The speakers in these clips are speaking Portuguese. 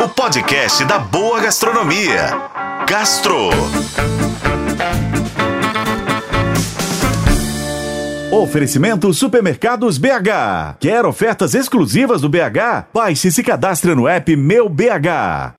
o podcast da boa gastronomia. Gastro. Oferecimento Supermercados BH. Quer ofertas exclusivas do BH? Baixe e se cadastre no app Meu BH.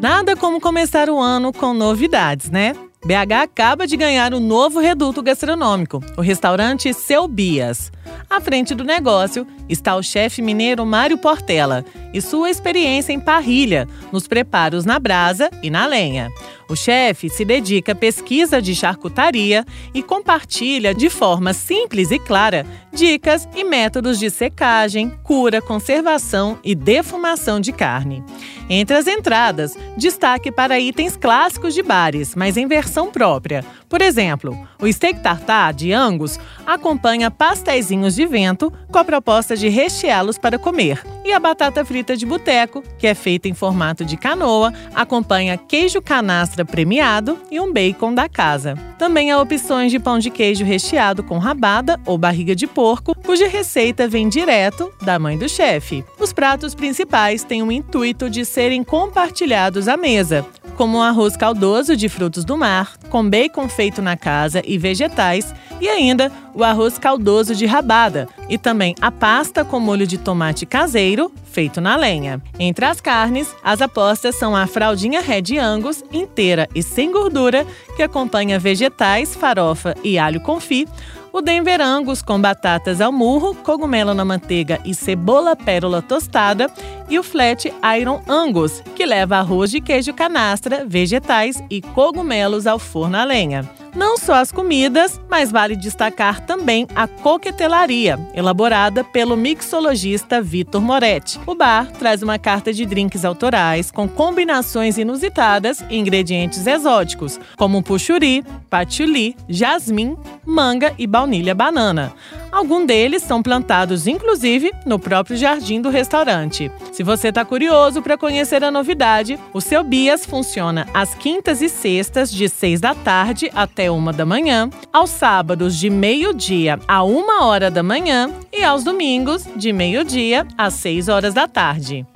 Nada como começar o ano com novidades, né? BH acaba de ganhar um novo reduto gastronômico, o restaurante Seu Bias. À frente do negócio está o chefe mineiro Mário Portela e sua experiência em parrilha, nos preparos na brasa e na lenha. O chefe se dedica à pesquisa de charcutaria e compartilha de forma simples e clara dicas e métodos de secagem, cura, conservação e defumação de carne. Entre as entradas, destaque para itens clássicos de bares, mas em versão própria. Por exemplo, o steak tartar de Angus acompanha pastéisinhos de vento com a proposta de recheá-los para comer. E a batata frita de boteco, que é feita em formato de canoa, acompanha queijo canastra premiado e um bacon da casa. Também há opções de pão de queijo recheado com rabada ou barriga de porco, cuja receita vem direto da mãe do chefe. Os pratos principais têm o intuito de serem compartilhados à mesa, como um arroz caldoso de frutos do mar, com bacon feito na casa e vegetais, e ainda o arroz caldoso de rabada, e também a pasta com molho de tomate caseiro, feito na lenha. Entre as carnes, as apostas são a fraldinha Red Angus, inteira e sem gordura, que acompanha vegetais, farofa e alho confit, o Denver Angus com batatas ao murro, cogumelo na manteiga e cebola pérola tostada e o Flat Iron Angus, que leva arroz de queijo canastra, vegetais e cogumelos ao forno a lenha. Não só as comidas, mas vale destacar também a coquetelaria, elaborada pelo mixologista Vitor Moretti. O bar traz uma carta de drinks autorais com combinações inusitadas e ingredientes exóticos, como puxuri, patchouli, jasmim, manga e baunilha banana. Alguns deles são plantados, inclusive, no próprio jardim do restaurante. Se você está curioso para conhecer a novidade, o seu Bias funciona às quintas e sextas, de 6 da tarde até 1 da manhã, aos sábados, de meio-dia a 1 hora da manhã e aos domingos, de meio-dia às 6 horas da tarde.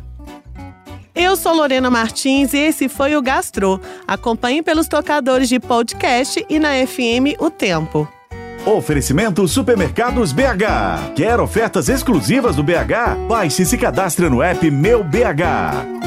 Eu sou Lorena Martins e esse foi o Gastro. Acompanhe pelos tocadores de podcast e na FM O Tempo. Oferecimento Supermercados BH. Quer ofertas exclusivas do BH? Baixe e se cadastre no app Meu BH.